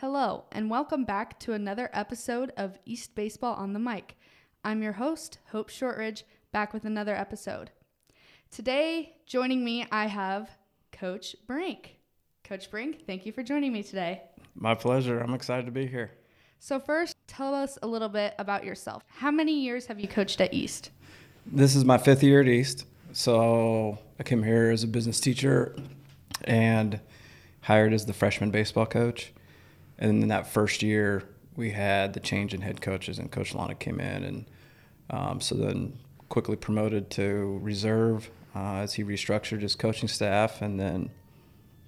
Hello, and welcome back to another episode of East Baseball on the Mic. I'm your host, Hope Shortridge, back with another episode. Today, joining me, I have Coach Brink. Coach Brink, thank you for joining me today. My pleasure. I'm excited to be here. So, first, tell us a little bit about yourself. How many years have you coached at East? This is my fifth year at East. So, I came here as a business teacher and hired as the freshman baseball coach. And in that first year, we had the change in head coaches, and Coach Lana came in, and um, so then quickly promoted to reserve uh, as he restructured his coaching staff, and then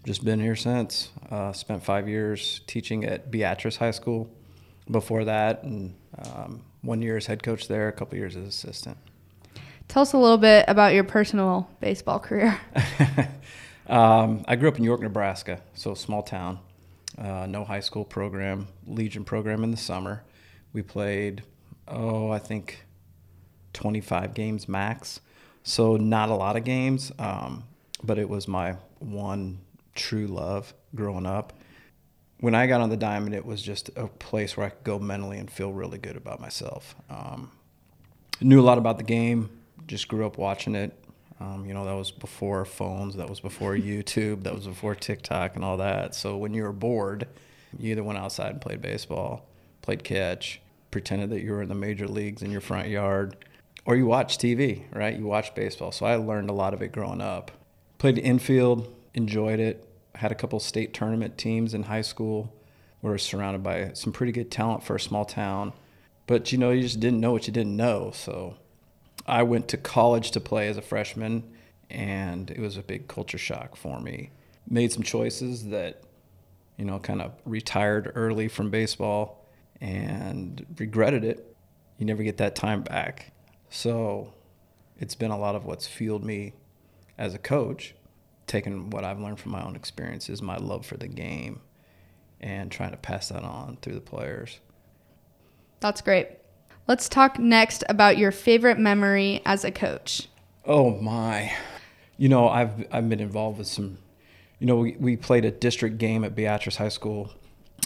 just been here since. Uh, spent five years teaching at Beatrice High School before that, and um, one year as head coach there, a couple years as assistant. Tell us a little bit about your personal baseball career. um, I grew up in York, Nebraska, so small town uh, no high school program, Legion program in the summer. We played, oh, I think 25 games max. So not a lot of games, um, but it was my one true love growing up. When I got on the diamond, it was just a place where I could go mentally and feel really good about myself. Um, knew a lot about the game, just grew up watching it, um, you know, that was before phones, that was before YouTube, that was before TikTok and all that. So when you were bored, you either went outside and played baseball, played catch, pretended that you were in the major leagues in your front yard, or you watched TV, right? You watched baseball. So I learned a lot of it growing up. Played infield, enjoyed it. Had a couple state tournament teams in high school. We were surrounded by some pretty good talent for a small town. But you know, you just didn't know what you didn't know. So I went to college to play as a freshman, and it was a big culture shock for me. Made some choices that, you know, kind of retired early from baseball and regretted it. You never get that time back. So it's been a lot of what's fueled me as a coach, taking what I've learned from my own experiences, my love for the game, and trying to pass that on through the players. That's great. Let's talk next about your favorite memory as a coach. Oh my. You know, I've I've been involved with some you know, we, we played a district game at Beatrice High School.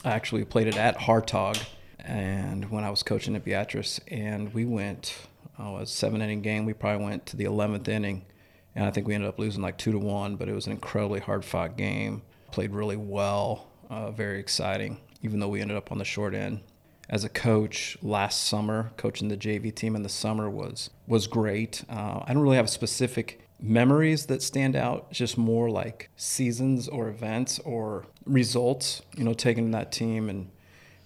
I actually played it at Hartog and when I was coaching at Beatrice and we went oh, a seven inning game, we probably went to the eleventh inning and I think we ended up losing like two to one, but it was an incredibly hard fought game. Played really well, uh, very exciting, even though we ended up on the short end as a coach last summer, coaching the JV team in the summer was was great. Uh, I don't really have specific memories that stand out. Just more like seasons or events or results. You know, taking that team and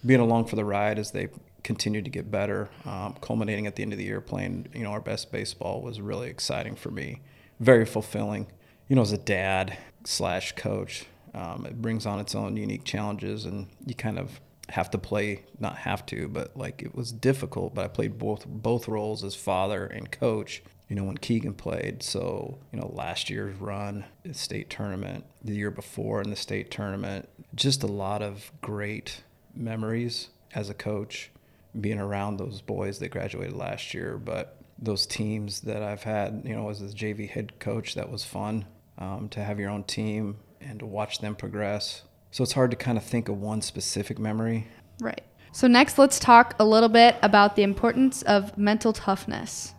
being along for the ride as they continued to get better. Um, culminating at the end of the year, playing you know our best baseball was really exciting for me. Very fulfilling. You know, as a dad slash coach, um, it brings on its own unique challenges, and you kind of have to play not have to but like it was difficult but i played both both roles as father and coach you know when keegan played. So you know last year's run state tournament the year before in the state tournament just a lot of great memories as a coach being around those boys that graduated last year. But those teams that i've had you know as a jv head coach that was fun um, to have your own team and to watch them progress so it's hard to kind of think of one specific memory. Right. So next, let's talk a little bit about the importance of mental toughness.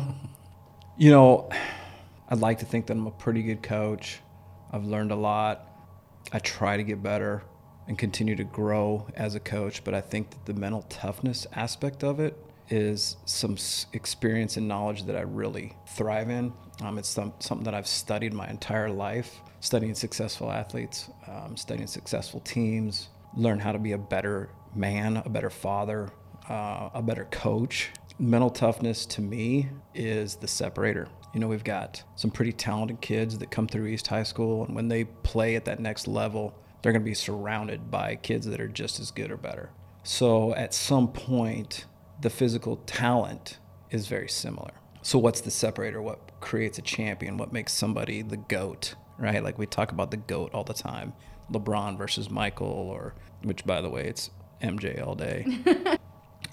you know, I'd like to think that I'm a pretty good coach. I've learned a lot. I try to get better and continue to grow as a coach, but I think that the mental toughness aspect of it is some experience and knowledge that I really thrive in. Um, it's some, something that I've studied my entire life studying successful athletes, um, studying successful teams, learn how to be a better man, a better father, uh, a better coach. Mental toughness to me is the separator. You know, we've got some pretty talented kids that come through East High School, and when they play at that next level, they're going to be surrounded by kids that are just as good or better. So at some point, the physical talent is very similar. So, what's the separator? What creates a champion? What makes somebody the GOAT? right? Like we talk about the GOAT all the time LeBron versus Michael, or which, by the way, it's MJ all day.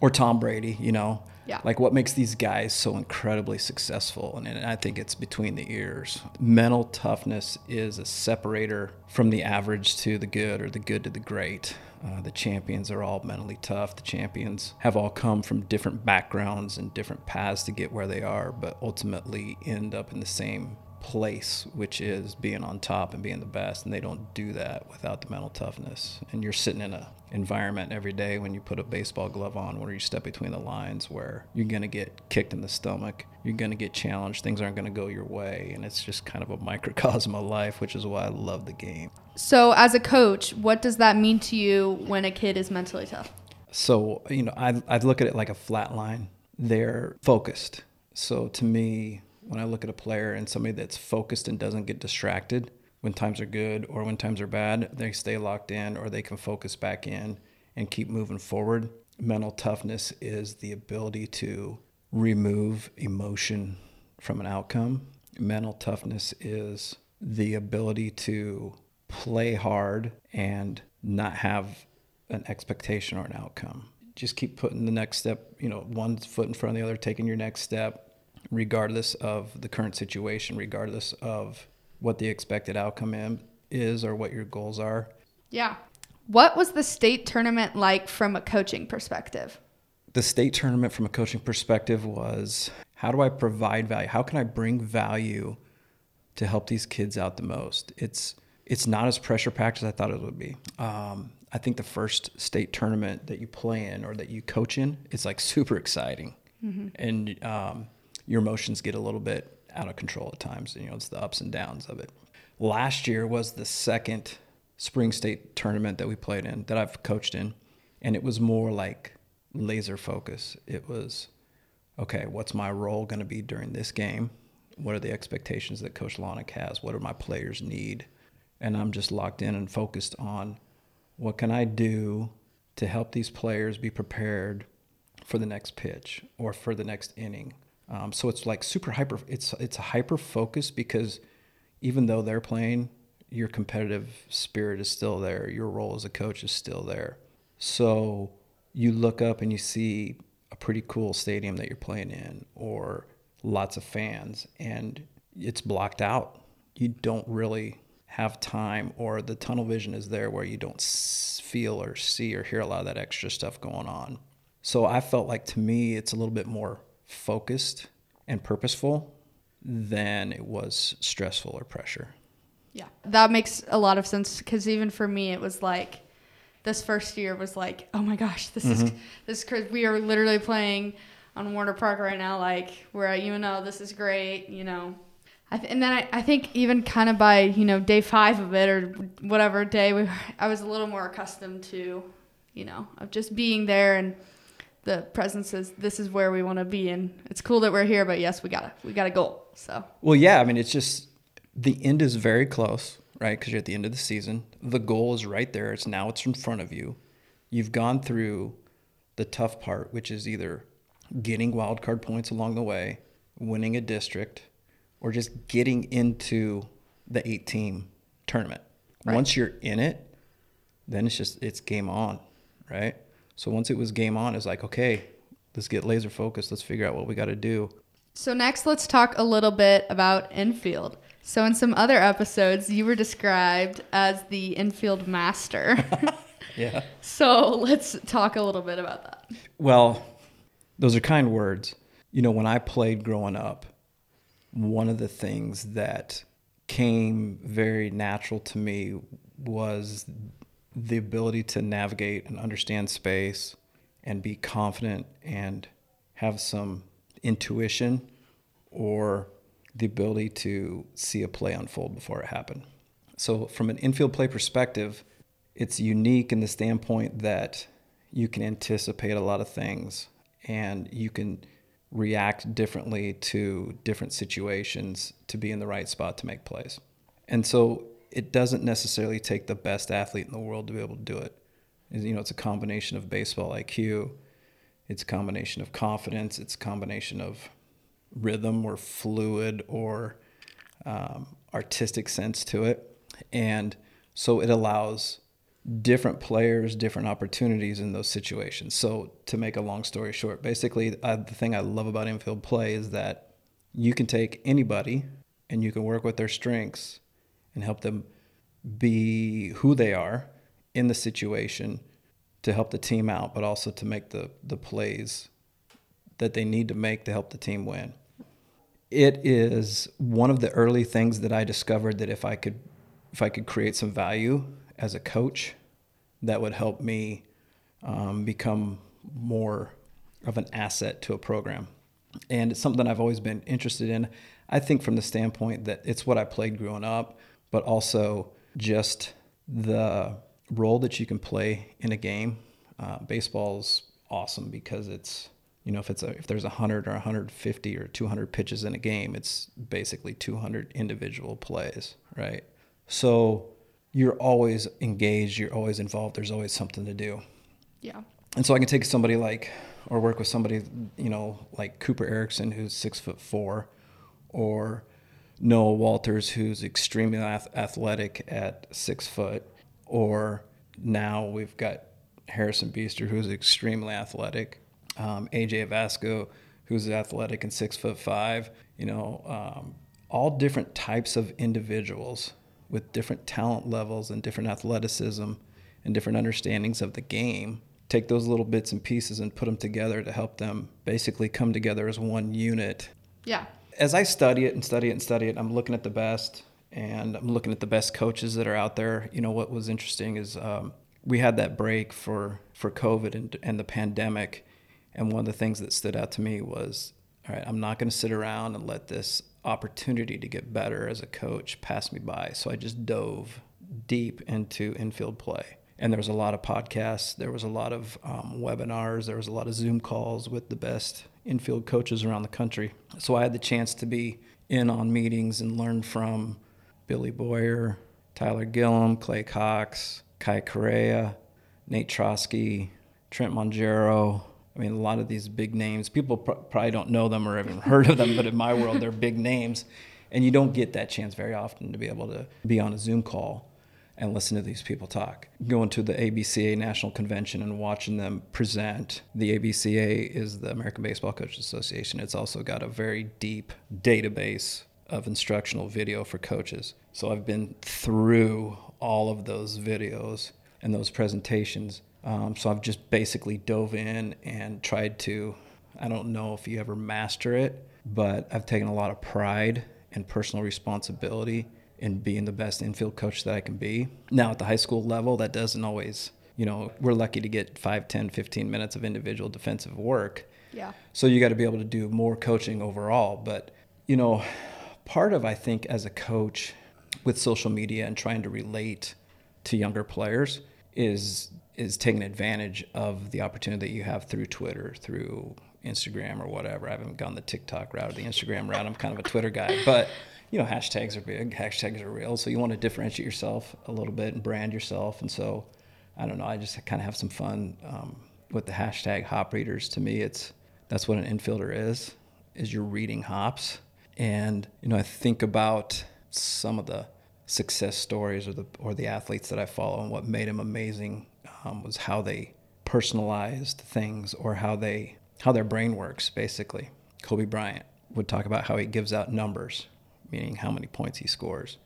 or Tom Brady, you know. Yeah. Like what makes these guys so incredibly successful? And, and I think it's between the ears. Mental toughness is a separator from the average to the good or the good to the great. Uh, the champions are all mentally tough. The champions have all come from different backgrounds and different paths to get where they are, but ultimately end up in the same place, which is being on top and being the best. And they don't do that without the mental toughness. And you're sitting in a environment every day when you put a baseball glove on where you step between the lines where you're going to get kicked in the stomach you're going to get challenged things aren't going to go your way and it's just kind of a microcosm of life which is why i love the game. So, as a coach, what does that mean to you when a kid is mentally tough? so you know I, I look at it like a flat line. They're focused. So to me when i look at a player and somebody that's focused and doesn't get distracted when times are good or when times are bad they stay locked in or they can focus back in and keep moving forward mental toughness is the ability to remove emotion from an outcome mental toughness is the ability to play hard and not have an expectation or an outcome. Just keep putting the next step, you know, one foot in front of the other, taking your next step, regardless of the current situation, regardless of what the expected outcome is or what your goals are. Yeah. What was the state tournament like from a coaching perspective? The state tournament, from a coaching perspective, was how do I provide value? How can I bring value to help these kids out the most? It's it's not as pressure packed as I thought it would be. Um, I think the first state tournament that you play in or that you coach in, it's like super exciting, and um, your emotions get a little bit out of control at times. You know, it's the ups and downs of it. Last year was the second spring state tournament that we played in that I've coached in, and it was more like laser focus. It was okay, what's my role going to be during this game? What are the expectations that Coach Lonick has? What do my players need? And I'm just locked in and focused on what can I do to help these players be prepared for the next pitch or for the next inning. Um, so it's like super hyper. It's it's a hyper focus because even though they're playing, your competitive spirit is still there. Your role as a coach is still there. So you look up and you see a pretty cool stadium that you're playing in, or lots of fans, and it's blocked out. You don't really have time, or the tunnel vision is there where you don't feel or see or hear a lot of that extra stuff going on. So I felt like to me, it's a little bit more focused and purposeful than it was stressful or pressure. Yeah. That makes a lot of sense because even for me, it was like this first year was like, oh my gosh, this is mm-hmm. this is crazy. We are literally playing on Werner Park right now. Like we're at UNO. This is great. You know. I th- and then I, I think even kind of by you know day five of it or whatever day we I was a little more accustomed to you know of just being there and the presence is this is where we want to be and it's cool that we're here but yes we gotta we got a goal so Well, yeah, I mean, it's just the end is very close, right? Because you're at the end of the season. The goal is right there. It's now it's in front of you. You've gone through the tough part, which is either getting wild card points along the way, winning a district, or just getting into the eight team tournament. Right. Once you're in it, then it's just it's game on, right? So once it was game on, it's like okay, let's get laser focused. Let's figure out what we got to do. So next, let's talk a little bit about infield. So in some other episodes, you were described as the infield master. Yeah. so let's talk a little bit about that. Well, those are kind words. You know, when I played growing up, one of the things that came very natural to me was the ability to navigate and understand space and be confident and have some intuition or the ability to see a play unfold before it happened. So, from an infield play perspective, it's unique in the standpoint that you can anticipate a lot of things and you can react differently to different situations to be in the right spot to make plays. And so it doesn't necessarily take the best athlete in the world to be able to do it. You know, it's a combination of baseball IQ, it's a combination of confidence, it's a combination of rhythm or fluid or um, artistic sense to it. And so it allows different players, different opportunities in those situations. So, to make a long story short, basically, uh, the thing I love about infield play is that you can take anybody and you can work with their strengths and help them be who they are in the situation to help the team out, but also to make the, the plays that they need to make to help the team win. It is one of the early things that I discovered that if I could if I could create some value as a coach, that would help me um, become more of an asset to a program. And it's something I've always been interested in. I think from the standpoint that it's what I played growing up, but also just the role that you can play in a game. Uh, baseball's awesome because it's you know if it's a, if there's 100 or 150 or 200 pitches in a game, it's basically 200 individual plays, right? So you're always engaged, you're always involved. There's always something to do. Yeah. And so I can take somebody like, or work with somebody, you know, like Cooper Erickson, who's six foot four, or Noah Walters, who's extremely athletic at six foot, or now we've got Harrison Beester, who's extremely athletic, um, AJ Vasco, who's athletic and six foot five. You know, um, all different types of individuals with different talent levels and different athleticism and different understandings of the game. Take those little bits and pieces and put them together to help them basically come together as one unit. Yeah. As I study it and study it and study it, I'm looking at the best and I'm looking at the best coaches that are out there. You know, what was interesting is um, we had that break for, for COVID and, and the pandemic. And one of the things that stood out to me was all right, I'm not going to sit around and let this opportunity to get better as a coach pass me by. So I just dove deep into infield play. And there was a lot of podcasts, there was a lot of um, webinars, there was a lot of Zoom calls with the best infield coaches around the country. So I had the chance to be in on meetings and learn from Billy Boyer, Tyler Gillum, Clay Cox, Kai Correa, Nate Trosky, Trent Mongero, I mean, a lot of these big names, people pr- probably don't know them or haven't heard of them, but in my world, they're big names. And you don't get that chance very often to be able to be on a Zoom call and listen to these people talk. Going to the ABCA National Convention and watching them present. The ABCA is the American Baseball Coaches Association. It's also got a very deep database of instructional video for coaches. So I've been through all of those videos and those presentations um, so I've just basically dove in and tried to, I don't know if you ever master it, but I've taken a lot of pride and personal responsibility in being the best infield coach that I can be. Now at the high school level, that doesn't always, you know, we're lucky to get 5, 10, 15 minutes of individual defensive work. Yeah. So you got to be able to do more coaching overall. But, you know, part of, I think, as a coach with social media and trying to relate to younger players is is taking advantage of the opportunity that you have through Twitter, through Instagram or whatever. I haven't gone the TikTok route or the Instagram route. I'm kind of a Twitter guy, but you know, hashtags are big, hashtags are real. So you want to differentiate yourself a little bit and brand yourself. And so, I don't know, I just kind of have some fun um, with the hashtag hop readers. To me, it's that's what an infielder is, is you're reading hops. And, you know, I think about some of the success stories or the, or the athletes that I follow and what made them amazing um, was how they personalized things or how they how their brain works basically kobe bryant would talk about how he gives out numbers meaning how many points he scores.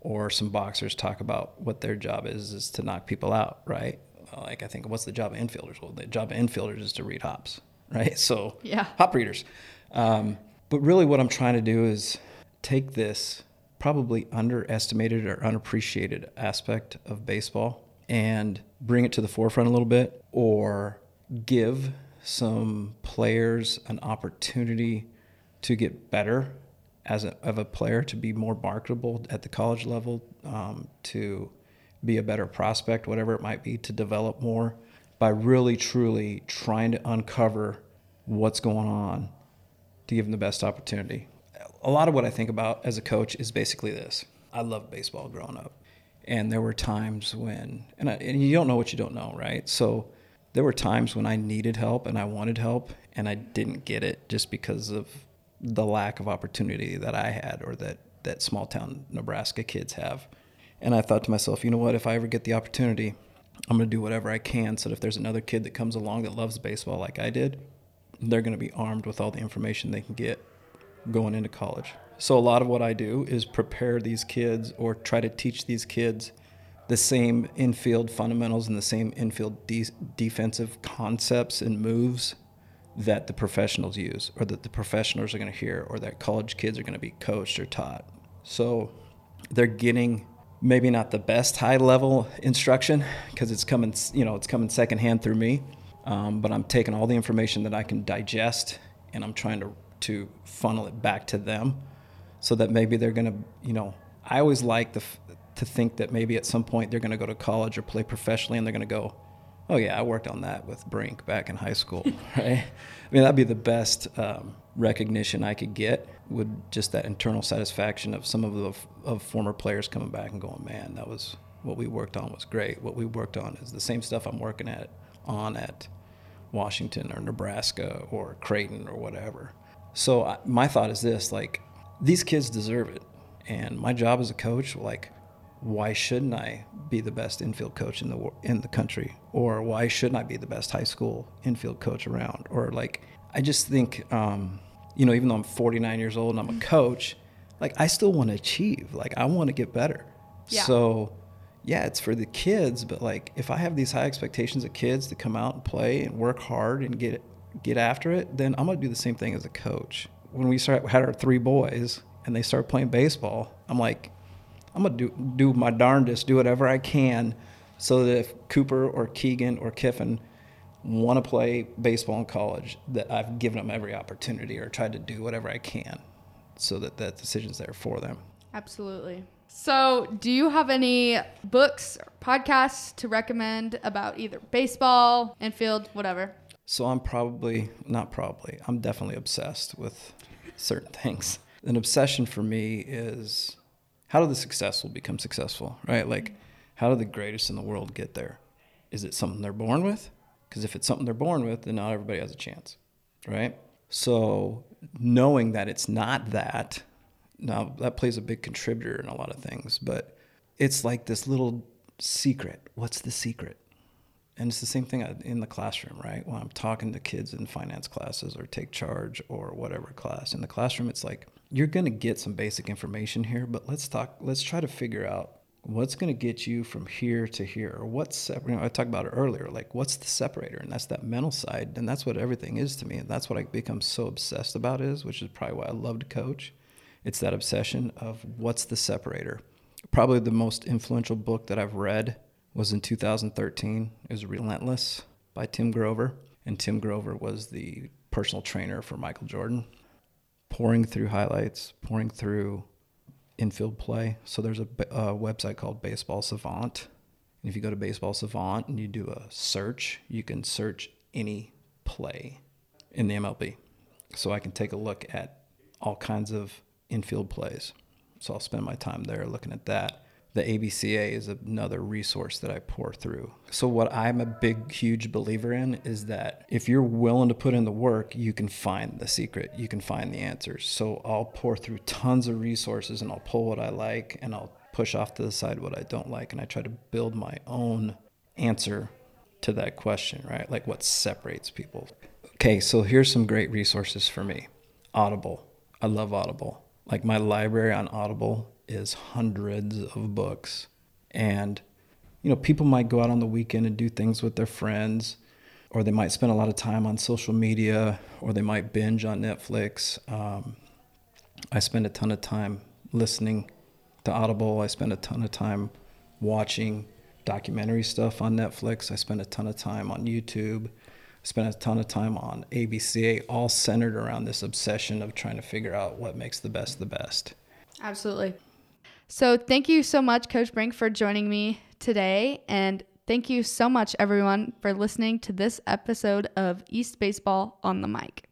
Or some boxers talk about what their job is is to knock people out right? Like i think what's the job of infielders? Well the job of infielders is to read hops right? So yeah. hop readers. Um, but really what i'm trying to do is take this probably underestimated or unappreciated aspect of baseball and bring it to the forefront a little bit or give some players an opportunity to get better as a, of a player to be more marketable at the college level um, to be a better prospect whatever it might be to develop more by really truly trying to uncover what's going on to give them the best opportunity. A lot of what i think about as a coach is basically this. I loved baseball growing up. And there were times when, and, I, and you don't know what you don't know, right? So there were times when I needed help and I wanted help and I didn't get it just because of the lack of opportunity that I had or that, that small town Nebraska kids have. And I thought to myself, you know what, if I ever get the opportunity, I'm going to do whatever I can so that if there's another kid that comes along that loves baseball like I did, they're going to be armed with all the information they can get going into college. So a lot of what I do is prepare these kids or try to teach these kids the same infield fundamentals and the same infield de- defensive concepts and moves that the professionals use or that the professionals are going to hear or that college kids are going to be coached or taught. So they're getting maybe not the best high level instruction because it's coming, you know, it's coming secondhand through me. Um, but I'm taking all the information that I can digest and I'm trying to, to funnel it back to them so that maybe they're going to, you know, I always like the, to think that maybe at some point they're going to go to college or play professionally and they're going to go, oh yeah, I worked on that with Brink back in high school, right? I mean, that'd be the best um, recognition I could get would just that internal satisfaction of some of the of former players coming back and going, man, that was what we worked on was great. What we worked on is the same stuff I'm working at on at Washington or Nebraska or Creighton or whatever. So I, my thought is this: like these kids deserve it, and my job as a coach, like why shouldn't I be the best infield coach in the in the country, or why shouldn't I be the best high school infield coach around, or like I just think, um, you know, even though I'm 49 years old and I'm a coach, like I still want to achieve, like I want to get better. Yeah. So, yeah, it's for the kids, but like if I have these high expectations of kids to come out and play and work hard and get get after it, then I'm gonna do the same thing as a coach. When we start had our three boys and they start playing baseball, I'm like, I'm gonna do do my darndest, do whatever I can, so that if Cooper or Keegan or Kiffin want to play baseball in college, that I've given them every opportunity or tried to do whatever I can, so that that decision's there for them. Absolutely. So, do you have any books or podcasts to recommend about either baseball, infield, whatever? So, I'm probably, not probably, I'm definitely obsessed with certain things. An obsession for me is how do the successful become successful, right? Like, how do the greatest in the world get there? Is it something they're born with? Because if it's something they're born with, then not everybody has a chance, right? So, knowing that it's not that, now that plays a big contributor in a lot of things, but it's like this little secret. What's the secret? And it's the same thing uh, in the classroom, right? When I'm talking to kids in finance classes or take charge or whatever class, in the classroom, it's like, you're going to get some basic information here, but let's talk, let's try to figure out what's going to get you from here to here or what's you know, I talked about it earlier like what's the separator? And that's that mental side and that's what everything is to me and that's what I become so obsessed about is which is probably why I love to coach it's that obsession of what's the separator. Probably the most influential book that I've read was in 2013 it was Relentless by Tim Grover and Tim Grover was the personal trainer for Michael Jordan pouring through highlights, pouring through infield play. So there's a, a, website called Baseball Savant. And if you go to Baseball Savant and you do a search, you can search any play in the MLB. So I can take a look at all kinds of infield plays. So I'll spend my time there looking at that the ABCA is another resource that I pour through. So, what I'm a big, huge believer in is that if you're willing to put in the work, you can find the secret, you can find the answers. So, I'll pour through tons of resources and I'll pull what I like and I'll push off to the side what I don't like. And I try to build my own answer to that question, right? Like what separates people. Okay, so here's some great resources for me Audible. I love Audible. Like my library on Audible is hundreds of books. And, you know, people might go out on the weekend and do things with their friends, or they might spend a lot of time on social media, or they might binge on Netflix. Um, I spend a ton of time listening to Audible. I spend a ton of time watching documentary stuff on Netflix. I spend a ton of time on YouTube. I spend a ton of time on ABCA, all centered around this obsession of trying to figure out what makes the best the best. Absolutely. So thank you so much, Coach Brink, for joining me today. And thank you so much, everyone, for listening to this episode of East Baseball on the Mic.